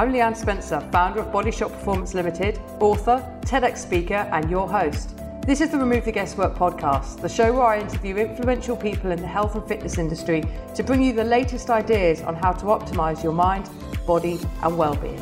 I'm Leanne Spencer, founder of Bodyshot Performance Limited, author, TEDx speaker, and your host. This is the Remove the Guesswork podcast, the show where I interview influential people in the health and fitness industry to bring you the latest ideas on how to optimize your mind, body, and well-being.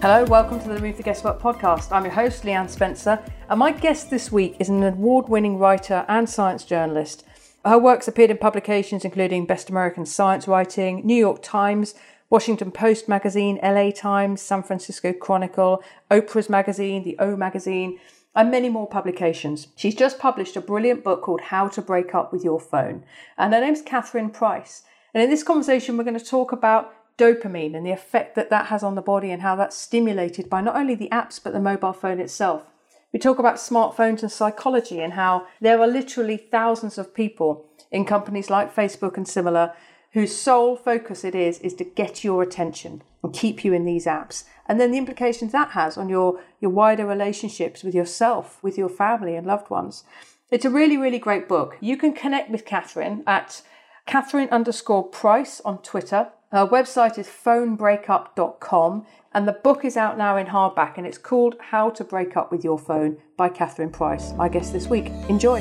Hello, welcome to the Remove the Guesswork podcast. I'm your host, Leanne Spencer, and my guest this week is an award-winning writer and science journalist. Her works appeared in publications including Best American Science Writing, New York Times, Washington Post magazine, LA Times, San Francisco Chronicle, Oprah's magazine, the O magazine, and many more publications. She's just published a brilliant book called How to Break Up with Your Phone. And her name's Catherine Price. And in this conversation, we're going to talk about dopamine and the effect that that has on the body and how that's stimulated by not only the apps, but the mobile phone itself. We talk about smartphones and psychology and how there are literally thousands of people in companies like Facebook and similar whose sole focus it is is to get your attention and keep you in these apps. And then the implications that has on your your wider relationships with yourself with your family and loved ones. It's a really really great book. You can connect with catherine at catherine underscore price on twitter. Her website is phonebreakup.com and the book is out now in hardback and it's called how to break up with your phone by catherine price. My guest this week. Enjoy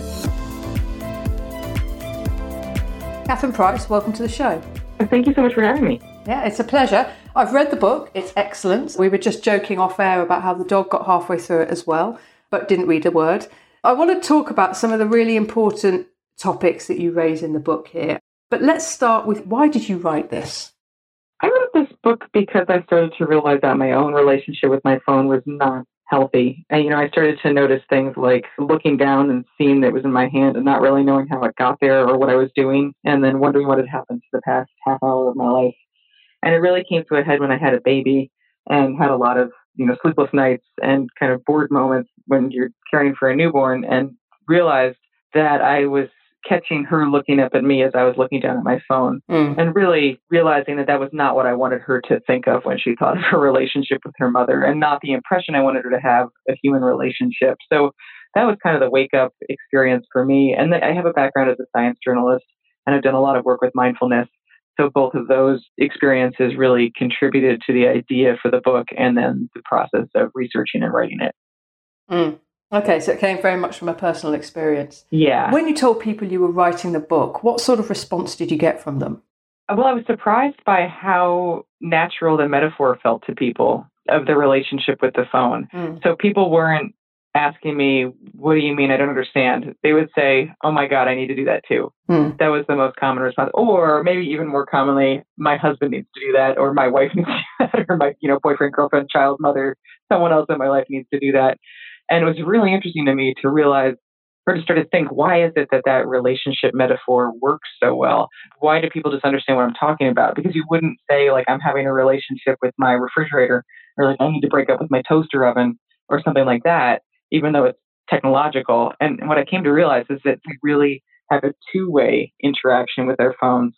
Catherine Price, welcome to the show. Thank you so much for having me. Yeah, it's a pleasure. I've read the book, it's excellent. We were just joking off air about how the dog got halfway through it as well, but didn't read a word. I want to talk about some of the really important topics that you raise in the book here. But let's start with why did you write this? I wrote this book because I started to realize that my own relationship with my phone was not healthy. And, you know, I started to notice things like looking down and seeing that was in my hand and not really knowing how it got there or what I was doing, and then wondering what had happened to the past half hour of my life. And it really came to a head when I had a baby and had a lot of, you know, sleepless nights and kind of bored moments when you're caring for a newborn and realized that I was catching her looking up at me as I was looking down at my phone mm. and really realizing that that was not what I wanted her to think of when she thought of her relationship with her mother and not the impression I wanted her to have a human relationship. So that was kind of the wake up experience for me. And I have a background as a science journalist and I've done a lot of work with mindfulness. So both of those experiences really contributed to the idea for the book and then the process of researching and writing it. Mm. Okay, so it came very much from a personal experience. Yeah. When you told people you were writing the book, what sort of response did you get from them? Well, I was surprised by how natural the metaphor felt to people of the relationship with the phone. Mm. So people weren't asking me, What do you mean? I don't understand. They would say, Oh my God, I need to do that too. Mm. That was the most common response. Or maybe even more commonly, My husband needs to do that, or my wife needs to do that, or my you know, boyfriend, girlfriend, child, mother, someone else in my life needs to do that. And it was really interesting to me to realize or to start to think, why is it that that relationship metaphor works so well? Why do people just understand what I'm talking about? Because you wouldn't say, like, I'm having a relationship with my refrigerator, or like, I need to break up with my toaster oven, or something like that, even though it's technological. And what I came to realize is that we really have a two way interaction with our phones,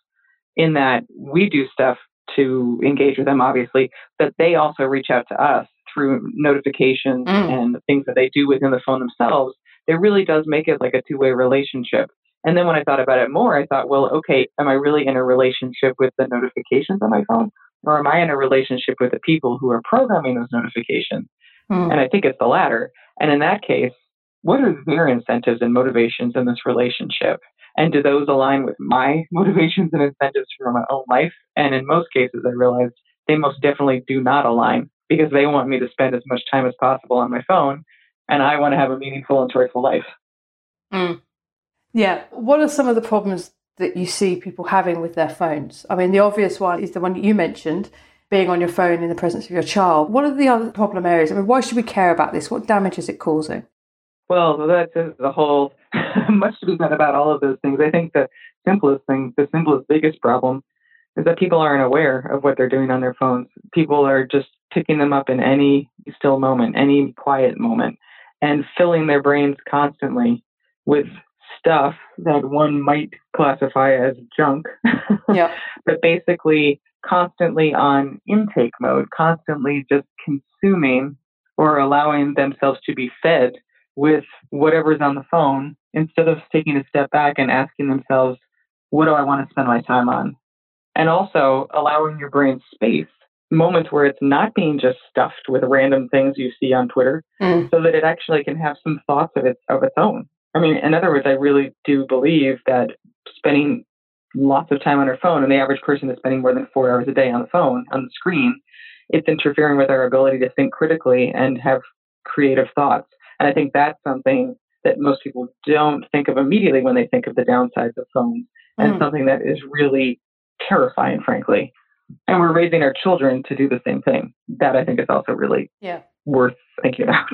in that we do stuff to engage with them, obviously, but they also reach out to us through notifications mm. and things that they do within the phone themselves, it really does make it like a two way relationship. And then when I thought about it more, I thought, well, okay, am I really in a relationship with the notifications on my phone? Or am I in a relationship with the people who are programming those notifications? Mm. And I think it's the latter. And in that case, what are their incentives and motivations in this relationship? And do those align with my motivations and incentives for my own life? And in most cases, I realized they most definitely do not align because they want me to spend as much time as possible on my phone and I want to have a meaningful and joyful life. Mm. Yeah. What are some of the problems that you see people having with their phones? I mean, the obvious one is the one that you mentioned being on your phone in the presence of your child. What are the other problem areas? I mean, why should we care about this? What damage is it causing? Well, that's the whole, much to be said about all of those things. I think the simplest thing, the simplest, biggest problem is that people aren't aware of what they're doing on their phones. People are just picking them up in any still moment, any quiet moment, and filling their brains constantly with stuff that one might classify as junk. Yeah. but basically, constantly on intake mode, constantly just consuming or allowing themselves to be fed with whatever's on the phone instead of taking a step back and asking themselves, what do I want to spend my time on? and also allowing your brain space, moments where it's not being just stuffed with random things you see on Twitter, mm. so that it actually can have some thoughts of its of its own. I mean, in other words, I really do believe that spending lots of time on our phone, and the average person is spending more than four hours a day on the phone on the screen, it's interfering with our ability to think critically and have creative thoughts. And I think that's something that most people don't think of immediately when they think of the downsides of phones, and mm. something that is really terrifying, frankly. And we're raising our children to do the same thing. That I think is also really yeah. worth thinking about.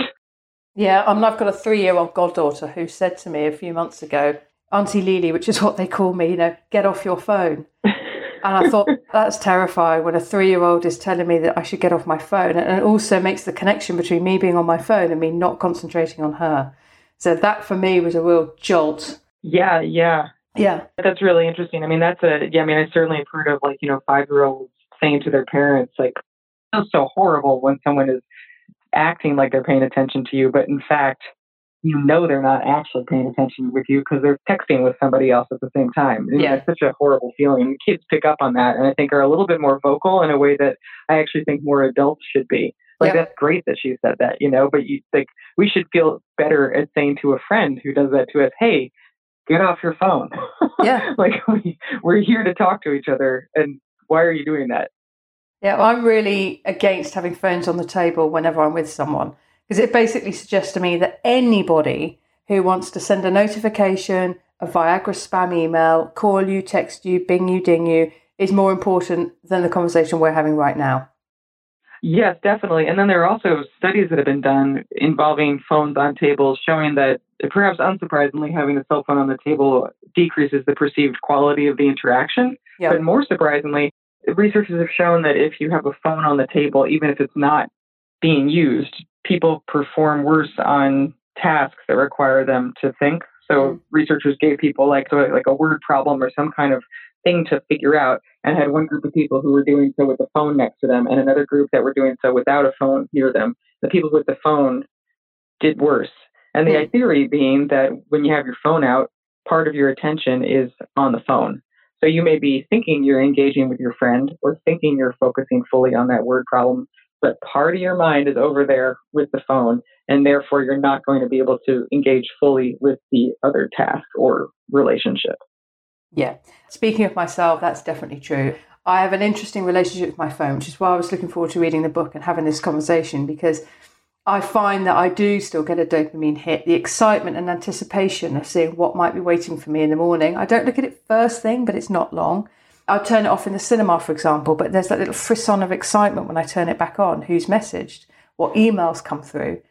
Yeah, I mean, I've got a three-year-old goddaughter who said to me a few months ago, "Auntie Lily," which is what they call me, you know, get off your phone. and I thought that's terrifying when a three-year-old is telling me that I should get off my phone, and it also makes the connection between me being on my phone and me not concentrating on her. So that for me was a real jolt. Yeah, yeah, yeah. That's really interesting. I mean, that's a yeah. I mean, I certainly have heard of like you know five-year-olds saying to their parents like, "It's so horrible when someone is acting like they're paying attention to you, but in fact, you know they're not actually paying attention with you because they're texting with somebody else at the same time. And yeah. It's such a horrible feeling. Kids pick up on that and I think are a little bit more vocal in a way that I actually think more adults should be. Like that's great that she said that, you know, but you like we should feel better at saying to a friend who does that to us, Hey, get off your phone. Yeah. like we, we're here to talk to each other and why are you doing that? Yeah, I'm really against having phones on the table whenever I'm with someone because it basically suggests to me that anybody who wants to send a notification, a Viagra spam email, call you, text you, bing you, ding you is more important than the conversation we're having right now. Yes, definitely. And then there are also studies that have been done involving phones on tables showing that perhaps unsurprisingly having a cell phone on the table decreases the perceived quality of the interaction. Yep. But more surprisingly, researchers have shown that if you have a phone on the table, even if it's not being used, people perform worse on tasks that require them to think. So mm. researchers gave people like so like a word problem or some kind of thing to figure out and had one group of people who were doing so with a phone next to them and another group that were doing so without a phone near them. The people with the phone did worse. And the mm. theory being that when you have your phone out, part of your attention is on the phone. So you may be thinking you're engaging with your friend or thinking you're focusing fully on that word problem, but part of your mind is over there with the phone, and therefore you're not going to be able to engage fully with the other task or relationship. Yeah. Speaking of myself, that's definitely true. I have an interesting relationship with my phone, which is why I was looking forward to reading the book and having this conversation because I find that I do still get a dopamine hit, the excitement and anticipation of seeing what might be waiting for me in the morning. I don't look at it first thing, but it's not long. I'll turn it off in the cinema, for example, but there's that little frisson of excitement when I turn it back on who's messaged, what emails come through.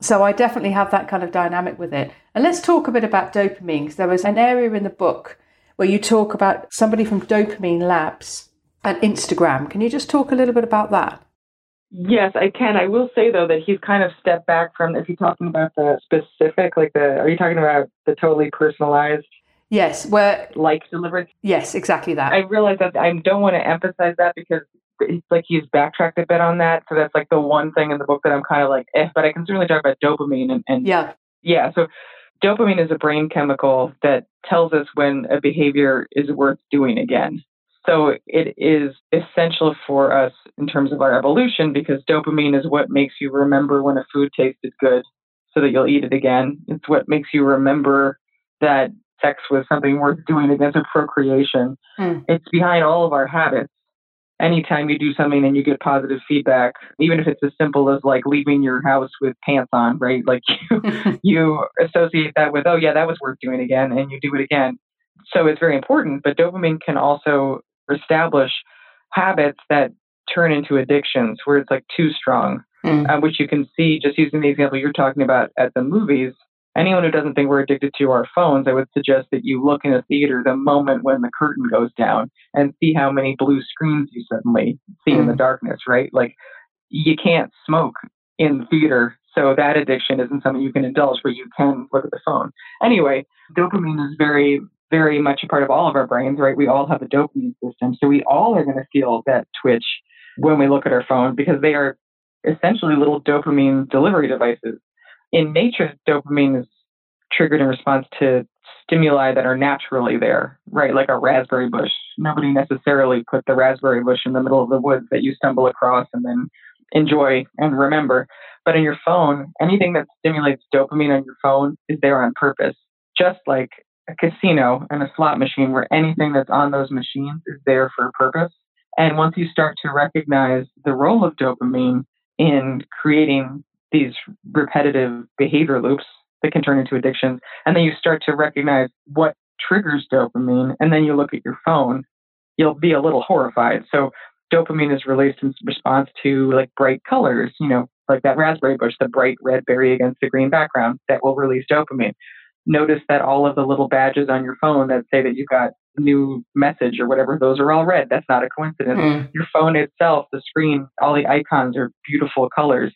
So I definitely have that kind of dynamic with it. And let's talk a bit about dopamine because there was an area in the book where you talk about somebody from Dopamine Labs and Instagram. Can you just talk a little bit about that? Yes, I can. I will say though that he's kind of stepped back from. If you're talking about the specific, like the, are you talking about the totally personalized? Yes, where like delivered. Yes, exactly that. I realize that I don't want to emphasize that because it's like he's backtracked a bit on that. So that's like the one thing in the book that I'm kind of like, eh. But I can certainly talk about dopamine and, and yeah, yeah. So dopamine is a brain chemical that tells us when a behavior is worth doing again. So it is essential for us in terms of our evolution because dopamine is what makes you remember when a food tasted good so that you'll eat it again. It's what makes you remember that sex was something worth doing against a procreation. Mm. It's behind all of our habits. Anytime you do something and you get positive feedback, even if it's as simple as like leaving your house with pants on, right? Like you, you associate that with, oh yeah, that was worth doing again, and you do it again. So it's very important, but dopamine can also establish habits that turn into addictions where it's like too strong, mm. uh, which you can see just using the example you're talking about at the movies. Anyone who doesn't think we're addicted to our phones, I would suggest that you look in a theater the moment when the curtain goes down and see how many blue screens you suddenly see mm. in the mm. darkness, right? Like you can't smoke in the theater so that addiction isn't something you can indulge, but you can look at the phone. Anyway, dopamine is very, very much a part of all of our brains, right? We all have a dopamine system. So we all are going to feel that twitch when we look at our phone because they are essentially little dopamine delivery devices. In nature, dopamine is triggered in response to stimuli that are naturally there, right? Like a raspberry bush. Nobody necessarily put the raspberry bush in the middle of the woods that you stumble across and then enjoy and remember. But in your phone, anything that stimulates dopamine on your phone is there on purpose. Just like a casino and a slot machine, where anything that's on those machines is there for a purpose. And once you start to recognize the role of dopamine in creating these repetitive behavior loops that can turn into addictions, and then you start to recognize what triggers dopamine, and then you look at your phone, you'll be a little horrified. So dopamine is released in response to like bright colors, you know, like that raspberry bush, the bright red berry against the green background that will release dopamine. Notice that all of the little badges on your phone that say that you got new message or whatever, those are all red. That's not a coincidence. Mm. Your phone itself, the screen, all the icons are beautiful colors.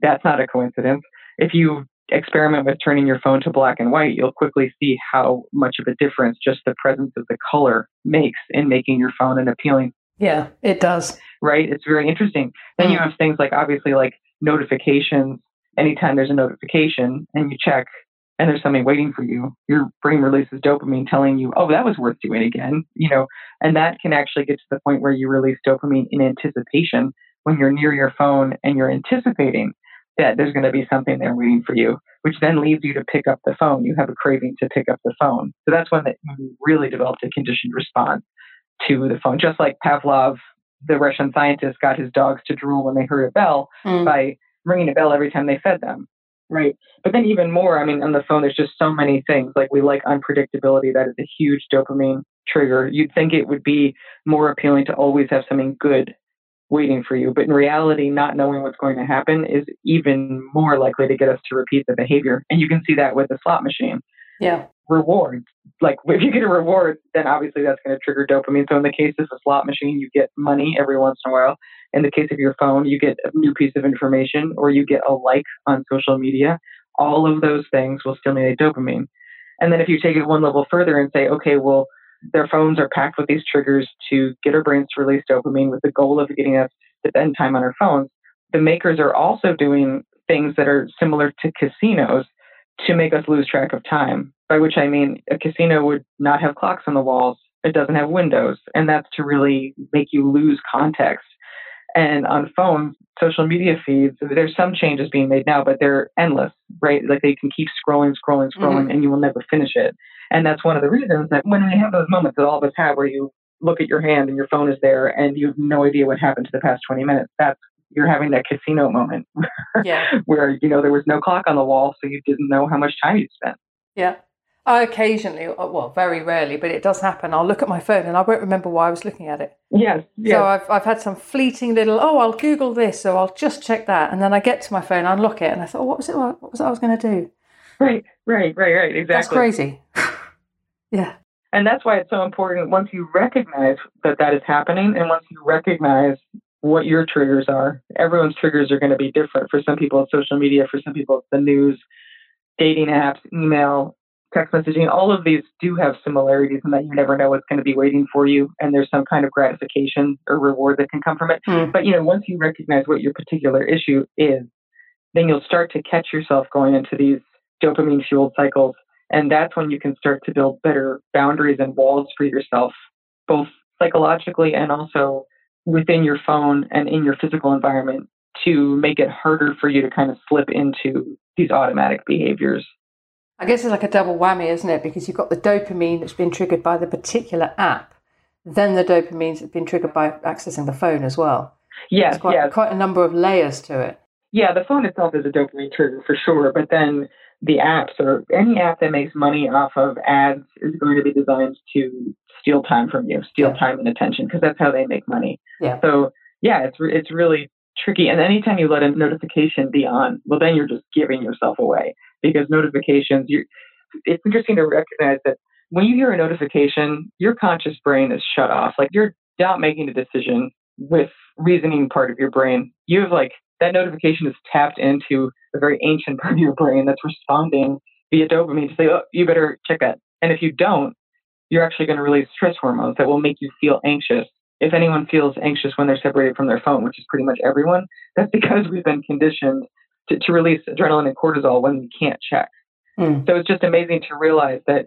That's not a coincidence. If you experiment with turning your phone to black and white, you'll quickly see how much of a difference just the presence of the color makes in making your phone an appealing. Yeah, it does. Right? It's very interesting. Then mm. you have things like obviously like notifications. Anytime there's a notification and you check and there's something waiting for you, your brain releases dopamine telling you, oh, that was worth doing again, you know, and that can actually get to the point where you release dopamine in anticipation when you're near your phone and you're anticipating that there's going to be something there waiting for you, which then leads you to pick up the phone. You have a craving to pick up the phone. So that's when that you really developed a conditioned response to the phone, just like Pavlov, the Russian scientist, got his dogs to drool when they heard a bell mm. by ringing a bell every time they fed them. Right. But then even more, I mean, on the phone, there's just so many things. Like we like unpredictability. That is a huge dopamine trigger. You'd think it would be more appealing to always have something good waiting for you. But in reality, not knowing what's going to happen is even more likely to get us to repeat the behavior. And you can see that with the slot machine. Yeah. Rewards. Like if you get a reward, then obviously that's going to trigger dopamine. So in the case of a slot machine, you get money every once in a while. In the case of your phone, you get a new piece of information or you get a like on social media. All of those things will stimulate dopamine. And then if you take it one level further and say, okay, well, their phones are packed with these triggers to get our brains to release dopamine with the goal of getting us to spend time on our phones. The makers are also doing things that are similar to casinos to make us lose track of time, by which I mean a casino would not have clocks on the walls. It doesn't have windows, and that's to really make you lose context. And on phones, social media feeds, there's some changes being made now, but they're endless, right? Like they can keep scrolling, scrolling, scrolling, mm-hmm. and you will never finish it. And that's one of the reasons that when we have those moments that all of us have where you look at your hand and your phone is there and you have no idea what happened to the past 20 minutes, that's you're having that casino moment yeah. where, you know, there was no clock on the wall, so you didn't know how much time you'd spent. Yeah. I occasionally, uh, well, very rarely, but it does happen. I'll look at my phone and I won't remember why I was looking at it. Yes. yes. So I've, I've had some fleeting little, oh, I'll Google this, so I'll just check that. And then I get to my phone, unlock it, and I thought, oh, what was it? What was I was going to do? Right, right, right, right. Exactly. That's crazy. Yeah. And that's why it's so important once you recognize that that is happening and once you recognize what your triggers are. Everyone's triggers are going to be different. For some people, it's social media. For some people, it's the news, dating apps, email, text messaging. All of these do have similarities in that you never know what's going to be waiting for you, and there's some kind of gratification or reward that can come from it. Mm. But you know, once you recognize what your particular issue is, then you'll start to catch yourself going into these dopamine fueled cycles and that's when you can start to build better boundaries and walls for yourself, both psychologically and also within your phone and in your physical environment to make it harder for you to kind of slip into these automatic behaviors. I guess it's like a double whammy, isn't it? Because you've got the dopamine that's been triggered by the particular app, then the dopamine that's been triggered by accessing the phone as well. Yes, quite, yes. quite a number of layers to it. Yeah, the phone itself is a dopamine trigger for sure, but then the apps or any app that makes money off of ads is going to be designed to steal time from you, steal yeah. time and attention, because that's how they make money. Yeah. So yeah, it's re- it's really tricky. And anytime you let a notification be on, well, then you're just giving yourself away because notifications. You, it's interesting to recognize that when you hear a notification, your conscious brain is shut off. Like you're not making a decision with reasoning part of your brain. You have like that notification is tapped into a very ancient part of your brain that's responding via dopamine to say, oh, you better check that. And if you don't, you're actually going to release stress hormones that will make you feel anxious. If anyone feels anxious when they're separated from their phone, which is pretty much everyone, that's because we've been conditioned to, to release adrenaline and cortisol when we can't check. Mm. So it's just amazing to realize that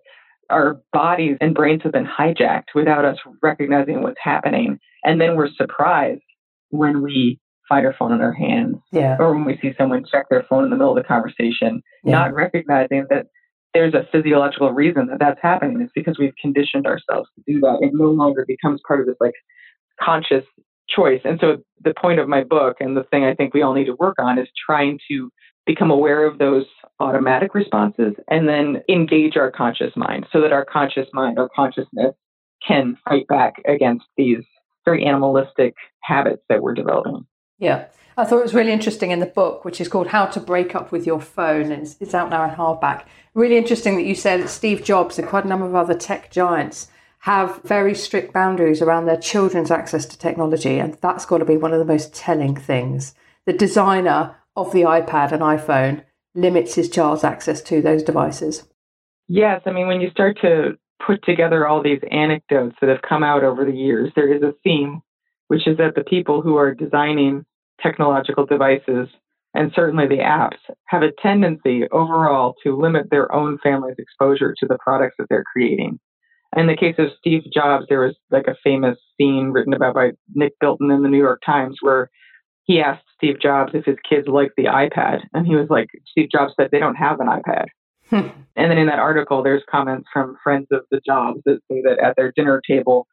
our bodies and brains have been hijacked without us recognizing what's happening. And then we're surprised when we our phone in our hands yeah. or when we see someone check their phone in the middle of the conversation, yeah. not recognizing that there's a physiological reason that that's happening. It's because we've conditioned ourselves to do that. It no longer becomes part of this like conscious choice. And so the point of my book and the thing I think we all need to work on is trying to become aware of those automatic responses and then engage our conscious mind so that our conscious mind, our consciousness can fight back against these very animalistic habits that we're developing. Yeah. I thought it was really interesting in the book, which is called How to Break Up with Your Phone, and it's, it's out now in hardback. Really interesting that you said that Steve Jobs and quite a number of other tech giants have very strict boundaries around their children's access to technology, and that's got to be one of the most telling things. The designer of the iPad and iPhone limits his child's access to those devices. Yes, I mean, when you start to put together all these anecdotes that have come out over the years, there is a theme, which is that the people who are designing technological devices and certainly the apps have a tendency overall to limit their own family's exposure to the products that they're creating. In the case of Steve Jobs, there was like a famous scene written about by Nick Bilton in the New York Times where he asked Steve Jobs if his kids liked the iPad. And he was like, Steve Jobs said they don't have an iPad. Hmm. and then in that article, there's comments from friends of the Jobs that say that at their dinner table,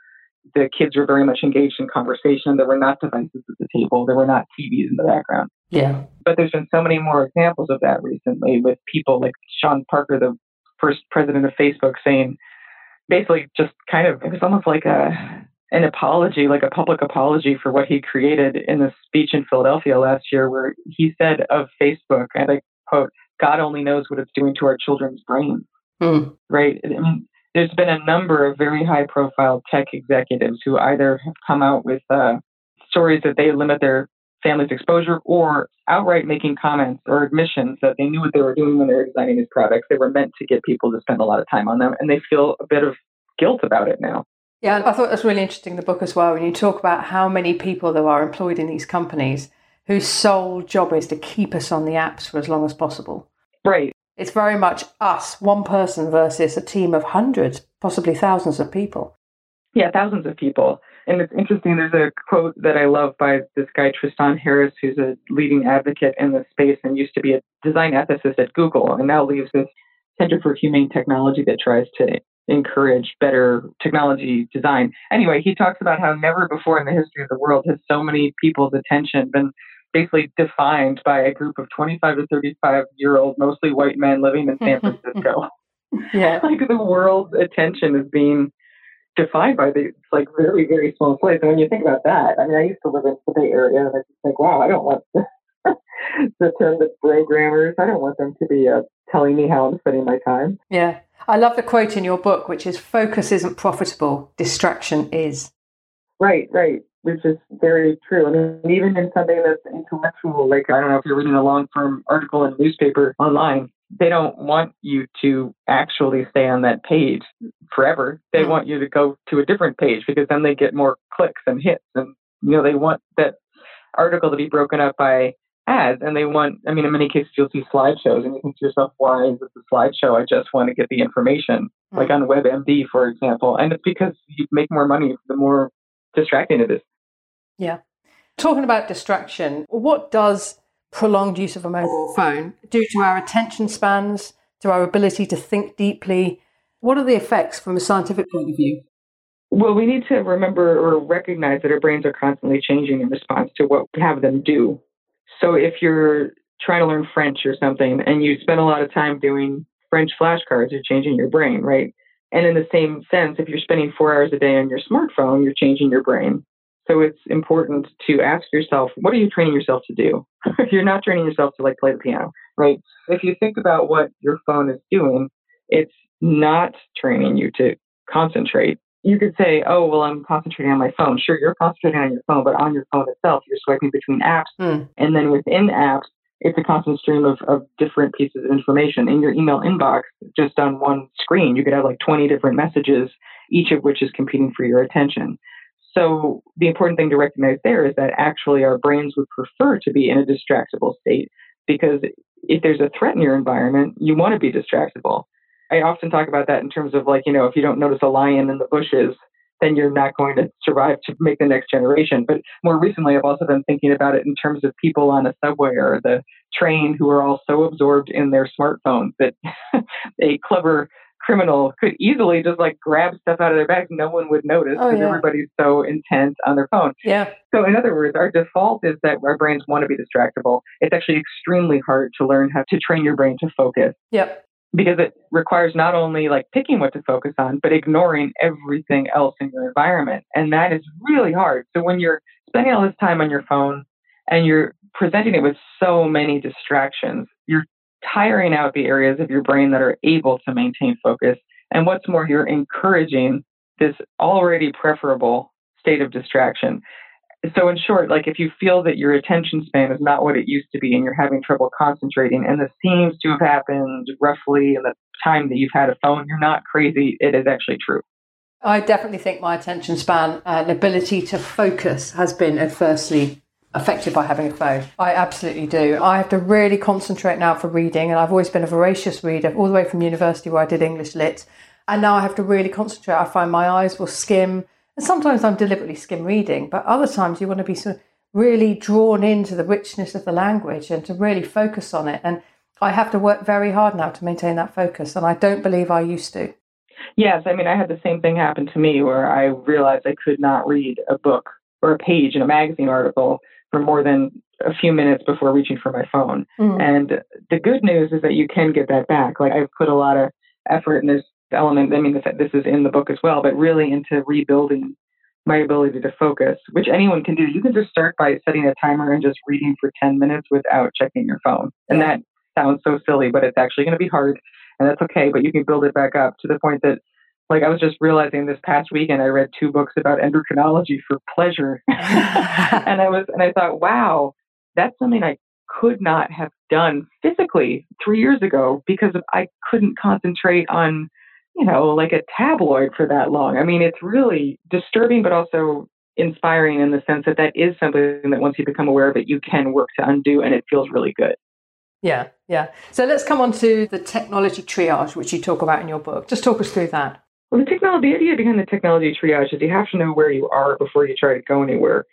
the kids were very much engaged in conversation. There were not devices at the table. There were not TVs in the background. Yeah. But there's been so many more examples of that recently with people like Sean Parker, the first president of Facebook, saying basically just kind of, it was almost like a, an apology, like a public apology for what he created in a speech in Philadelphia last year, where he said of Facebook, and I quote, God only knows what it's doing to our children's brains. Mm. Right? I mean, there's been a number of very high profile tech executives who either have come out with uh, stories that they limit their family's exposure or outright making comments or admissions that they knew what they were doing when they were designing these products. They were meant to get people to spend a lot of time on them, and they feel a bit of guilt about it now. Yeah, I thought that's really interesting in the book as well. When you talk about how many people there are employed in these companies whose sole job is to keep us on the apps for as long as possible. Right. It's very much us, one person versus a team of hundreds, possibly thousands of people. Yeah, thousands of people. And it's interesting, there's a quote that I love by this guy, Tristan Harris, who's a leading advocate in the space and used to be a design ethicist at Google and now leaves this Center for Humane Technology that tries to encourage better technology design. Anyway, he talks about how never before in the history of the world has so many people's attention been basically defined by a group of 25 to 35 year old, mostly white men living in San Francisco. yeah. like the world's attention is being defined by these like very, very small place. And when you think about that, I mean, I used to live in the Bay Area and it's like, wow, I don't want to, to turn to programmers. I don't want them to be uh, telling me how I'm spending my time. Yeah. I love the quote in your book, which is focus isn't profitable, distraction is. Right, right, which is very true. I mean, even in something that's intellectual, like I don't know if you're reading a long form article in a newspaper online, they don't want you to actually stay on that page forever. They mm. want you to go to a different page because then they get more clicks and hits. And, you know, they want that article to be broken up by ads and they want i mean in many cases you'll see slideshows and you think to yourself why is this a slideshow i just want to get the information mm-hmm. like on webmd for example and it's because you make more money the more distracting it is yeah talking about distraction what does prolonged use of a mobile phone do to our attention spans to our ability to think deeply what are the effects from a scientific point of view well, we need to remember or recognize that our brains are constantly changing in response to what we have them do. So if you're trying to learn French or something and you spend a lot of time doing French flashcards, you're changing your brain, right? And in the same sense, if you're spending four hours a day on your smartphone, you're changing your brain. So it's important to ask yourself, what are you training yourself to do? you're not training yourself to like play the piano, right? If you think about what your phone is doing, it's not training you to concentrate you could say, oh, well, I'm concentrating on my phone. Sure, you're concentrating on your phone, but on your phone itself, you're swiping between apps. Mm. And then within apps, it's a constant stream of, of different pieces of information. In your email inbox, just on one screen, you could have like 20 different messages, each of which is competing for your attention. So the important thing to recognize there is that actually our brains would prefer to be in a distractible state because if there's a threat in your environment, you want to be distractible. I often talk about that in terms of like, you know, if you don't notice a lion in the bushes, then you're not going to survive to make the next generation. But more recently, I've also been thinking about it in terms of people on the subway or the train who are all so absorbed in their smartphones that a clever criminal could easily just like grab stuff out of their bag. No one would notice because oh, yeah. everybody's so intent on their phone. Yeah. So in other words, our default is that our brains want to be distractible. It's actually extremely hard to learn how to train your brain to focus. Yep. Because it requires not only like picking what to focus on, but ignoring everything else in your environment. And that is really hard. So when you're spending all this time on your phone and you're presenting it with so many distractions, you're tiring out the areas of your brain that are able to maintain focus. And what's more, you're encouraging this already preferable state of distraction. So, in short, like if you feel that your attention span is not what it used to be and you're having trouble concentrating, and this seems to have happened roughly in the time that you've had a phone, you're not crazy. It is actually true. I definitely think my attention span and ability to focus has been adversely affected by having a phone. I absolutely do. I have to really concentrate now for reading, and I've always been a voracious reader, all the way from university where I did English lit. And now I have to really concentrate. I find my eyes will skim, and sometimes I'm deliberately skim reading, but other times you want to be sort of really drawn into the richness of the language and to really focus on it. And I have to work very hard now to maintain that focus, and I don't believe I used to. Yes, I mean, I had the same thing happen to me where I realized I could not read a book or a page in a magazine article for more than a few minutes before reaching for my phone. Mm. And the good news is that you can get that back. Like I've put a lot of effort in this element. I mean, this, this is in the book as well, but really into rebuilding my ability to focus, which anyone can do. You can just start by setting a timer and just reading for 10 minutes without checking your phone. And that sounds so silly, but it's actually going to be hard and that's okay. But you can build it back up to the point that like I was just realizing this past weekend I read two books about endocrinology for pleasure. and I was and I thought, wow, that's something I could not have done physically 3 years ago because I couldn't concentrate on, you know, like a tabloid for that long. I mean, it's really disturbing but also inspiring in the sense that that is something that once you become aware of it, you can work to undo and it feels really good. Yeah, yeah. So let's come on to the technology triage, which you talk about in your book. Just talk us through that. Well, the technology, the idea behind the technology triage is you have to know where you are before you try to go anywhere.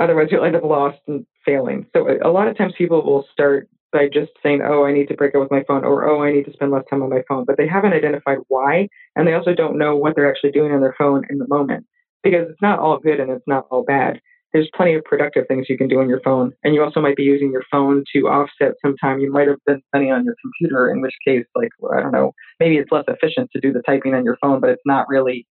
Otherwise, you'll end up lost and failing. So a lot of times people will start by just saying, oh, I need to break up with my phone, or oh, I need to spend less time on my phone. But they haven't identified why, and they also don't know what they're actually doing on their phone in the moment because it's not all good and it's not all bad there's plenty of productive things you can do on your phone. And you also might be using your phone to offset some time you might have been spending on your computer, in which case, like, I don't know, maybe it's less efficient to do the typing on your phone, but it's not really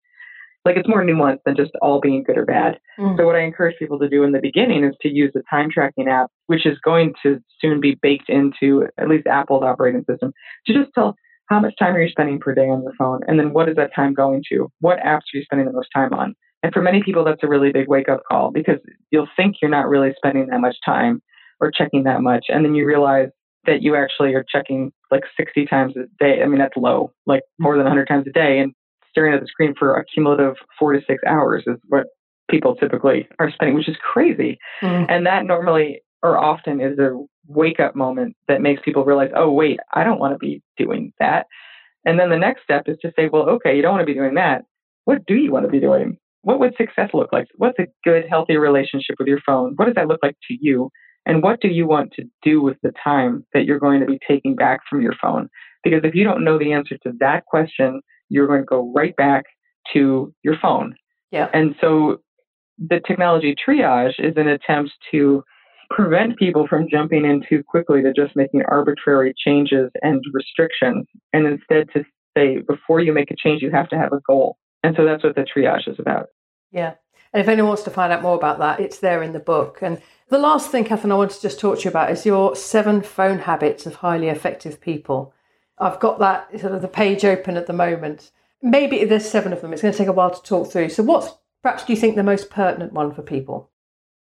like it's more nuanced than just all being good or bad. Mm. So what I encourage people to do in the beginning is to use the time tracking app, which is going to soon be baked into at least Apple's operating system, to just tell how much time are you spending per day on your phone, and then what is that time going to? What apps are you spending the most time on? And for many people, that's a really big wake up call because you'll think you're not really spending that much time or checking that much. And then you realize that you actually are checking like 60 times a day. I mean, that's low, like more than 100 times a day. And staring at the screen for a cumulative four to six hours is what people typically are spending, which is crazy. Mm. And that normally or often is a wake up moment that makes people realize, oh, wait, I don't want to be doing that. And then the next step is to say, well, okay, you don't want to be doing that. What do you want to be doing? What would success look like? What's a good, healthy relationship with your phone? What does that look like to you? And what do you want to do with the time that you're going to be taking back from your phone? Because if you don't know the answer to that question, you're going to go right back to your phone. Yeah. And so the technology triage is an attempt to prevent people from jumping in too quickly to just making arbitrary changes and restrictions, and instead to say, before you make a change, you have to have a goal. And so that's what the triage is about. Yeah. And if anyone wants to find out more about that, it's there in the book. And the last thing, Catherine, I want to just talk to you about is your seven phone habits of highly effective people. I've got that sort of the page open at the moment. Maybe there's seven of them. It's going to take a while to talk through. So, what's perhaps do you think the most pertinent one for people?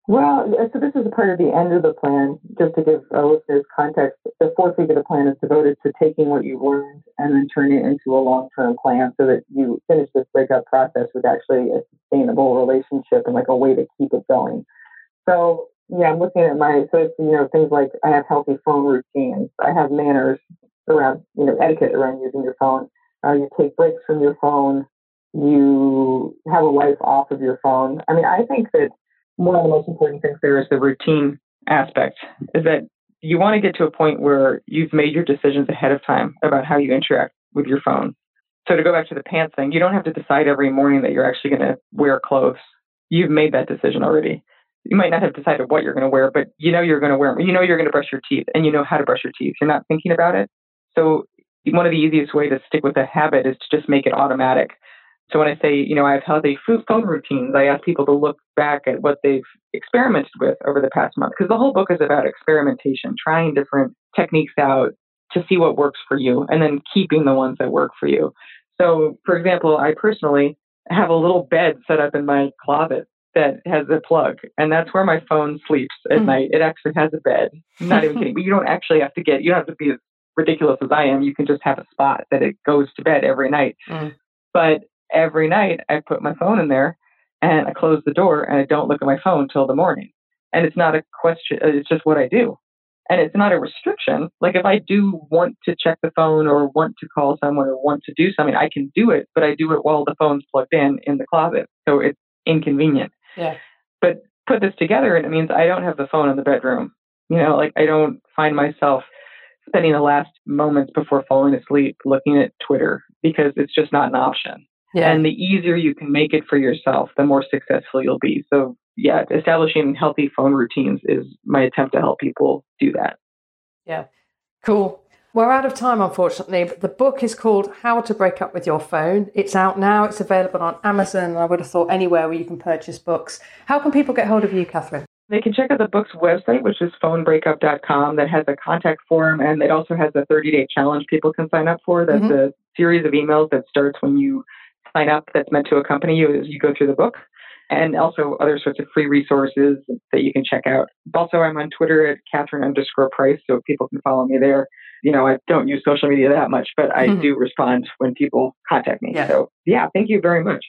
Well, so this is a part of the end of the plan. Just to give our listeners context, the fourth week of the plan is devoted to taking what you've learned and then turning it into a long-term plan so that you finish this breakup process with actually a sustainable relationship and like a way to keep it going. So yeah, I'm looking at my so it's you know things like I have healthy phone routines. I have manners around you know etiquette around using your phone. Uh, you take breaks from your phone. You have a life off of your phone. I mean, I think that one of the most important things there is the routine aspect. Is that you want to get to a point where you've made your decisions ahead of time about how you interact with your phone. So to go back to the pants thing, you don't have to decide every morning that you're actually going to wear clothes. You've made that decision already. You might not have decided what you're going to wear, but you know you're going to wear. You know you're going to brush your teeth, and you know how to brush your teeth. You're not thinking about it. So one of the easiest way to stick with a habit is to just make it automatic. So when I say, you know, I have healthy food phone routines, I ask people to look back at what they've experimented with over the past month because the whole book is about experimentation, trying different techniques out to see what works for you and then keeping the ones that work for you. So, for example, I personally have a little bed set up in my closet that has a plug, and that's where my phone sleeps at mm. night. It actually has a bed. I'm not even kidding. But you don't actually have to get, you don't have to be as ridiculous as I am. You can just have a spot that it goes to bed every night. Mm. But every night I put my phone in there and I close the door and I don't look at my phone till the morning. And it's not a question, uh, it's just what I do. And it's not a restriction. Like if I do want to check the phone or want to call someone or want to do something, I can do it, but I do it while the phone's plugged in in the closet. So it's inconvenient. Yeah. But put this together and it means I don't have the phone in the bedroom. You know, like I don't find myself spending the last moments before falling asleep looking at Twitter because it's just not an option. Yeah. And the easier you can make it for yourself, the more successful you'll be. So, yeah, establishing healthy phone routines is my attempt to help people do that. Yeah, cool. We're out of time, unfortunately, but the book is called How to Break Up with Your Phone. It's out now, it's available on Amazon, I would have thought anywhere where you can purchase books. How can people get hold of you, Catherine? They can check out the book's website, which is phonebreakup.com, that has a contact form and it also has a 30 day challenge people can sign up for. That's mm-hmm. a series of emails that starts when you sign up that's meant to accompany you as you go through the book, and also other sorts of free resources that you can check out. Also, I'm on Twitter at Catherine underscore Price, so people can follow me there. You know, I don't use social media that much, but I mm-hmm. do respond when people contact me. Yeah. So, yeah, thank you very much.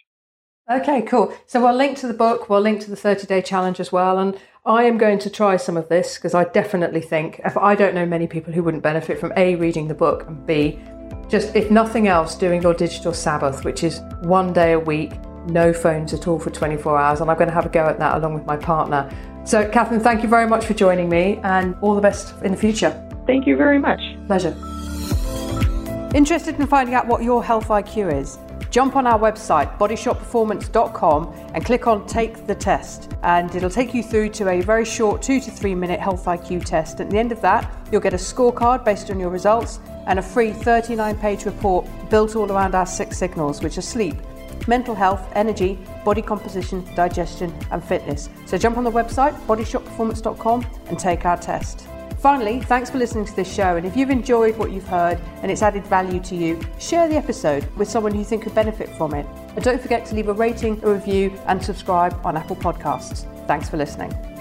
Okay, cool. So we'll link to the book, we'll link to the 30 day challenge as well. And I am going to try some of this because I definitely think if I don't know many people who wouldn't benefit from A, reading the book, and B, just, if nothing else, doing your digital Sabbath, which is one day a week, no phones at all for 24 hours. And I'm going to have a go at that along with my partner. So, Catherine, thank you very much for joining me and all the best in the future. Thank you very much. Pleasure. Interested in finding out what your health IQ is? Jump on our website, bodyshotperformance.com, and click on Take the Test. And it'll take you through to a very short two to three minute health IQ test. At the end of that, you'll get a scorecard based on your results and a free 39 page report built all around our six signals, which are sleep, mental health, energy, body composition, digestion, and fitness. So jump on the website, bodyshotperformance.com, and take our test. Finally, thanks for listening to this show. And if you've enjoyed what you've heard and it's added value to you, share the episode with someone who you think could benefit from it. And don't forget to leave a rating, a review, and subscribe on Apple Podcasts. Thanks for listening.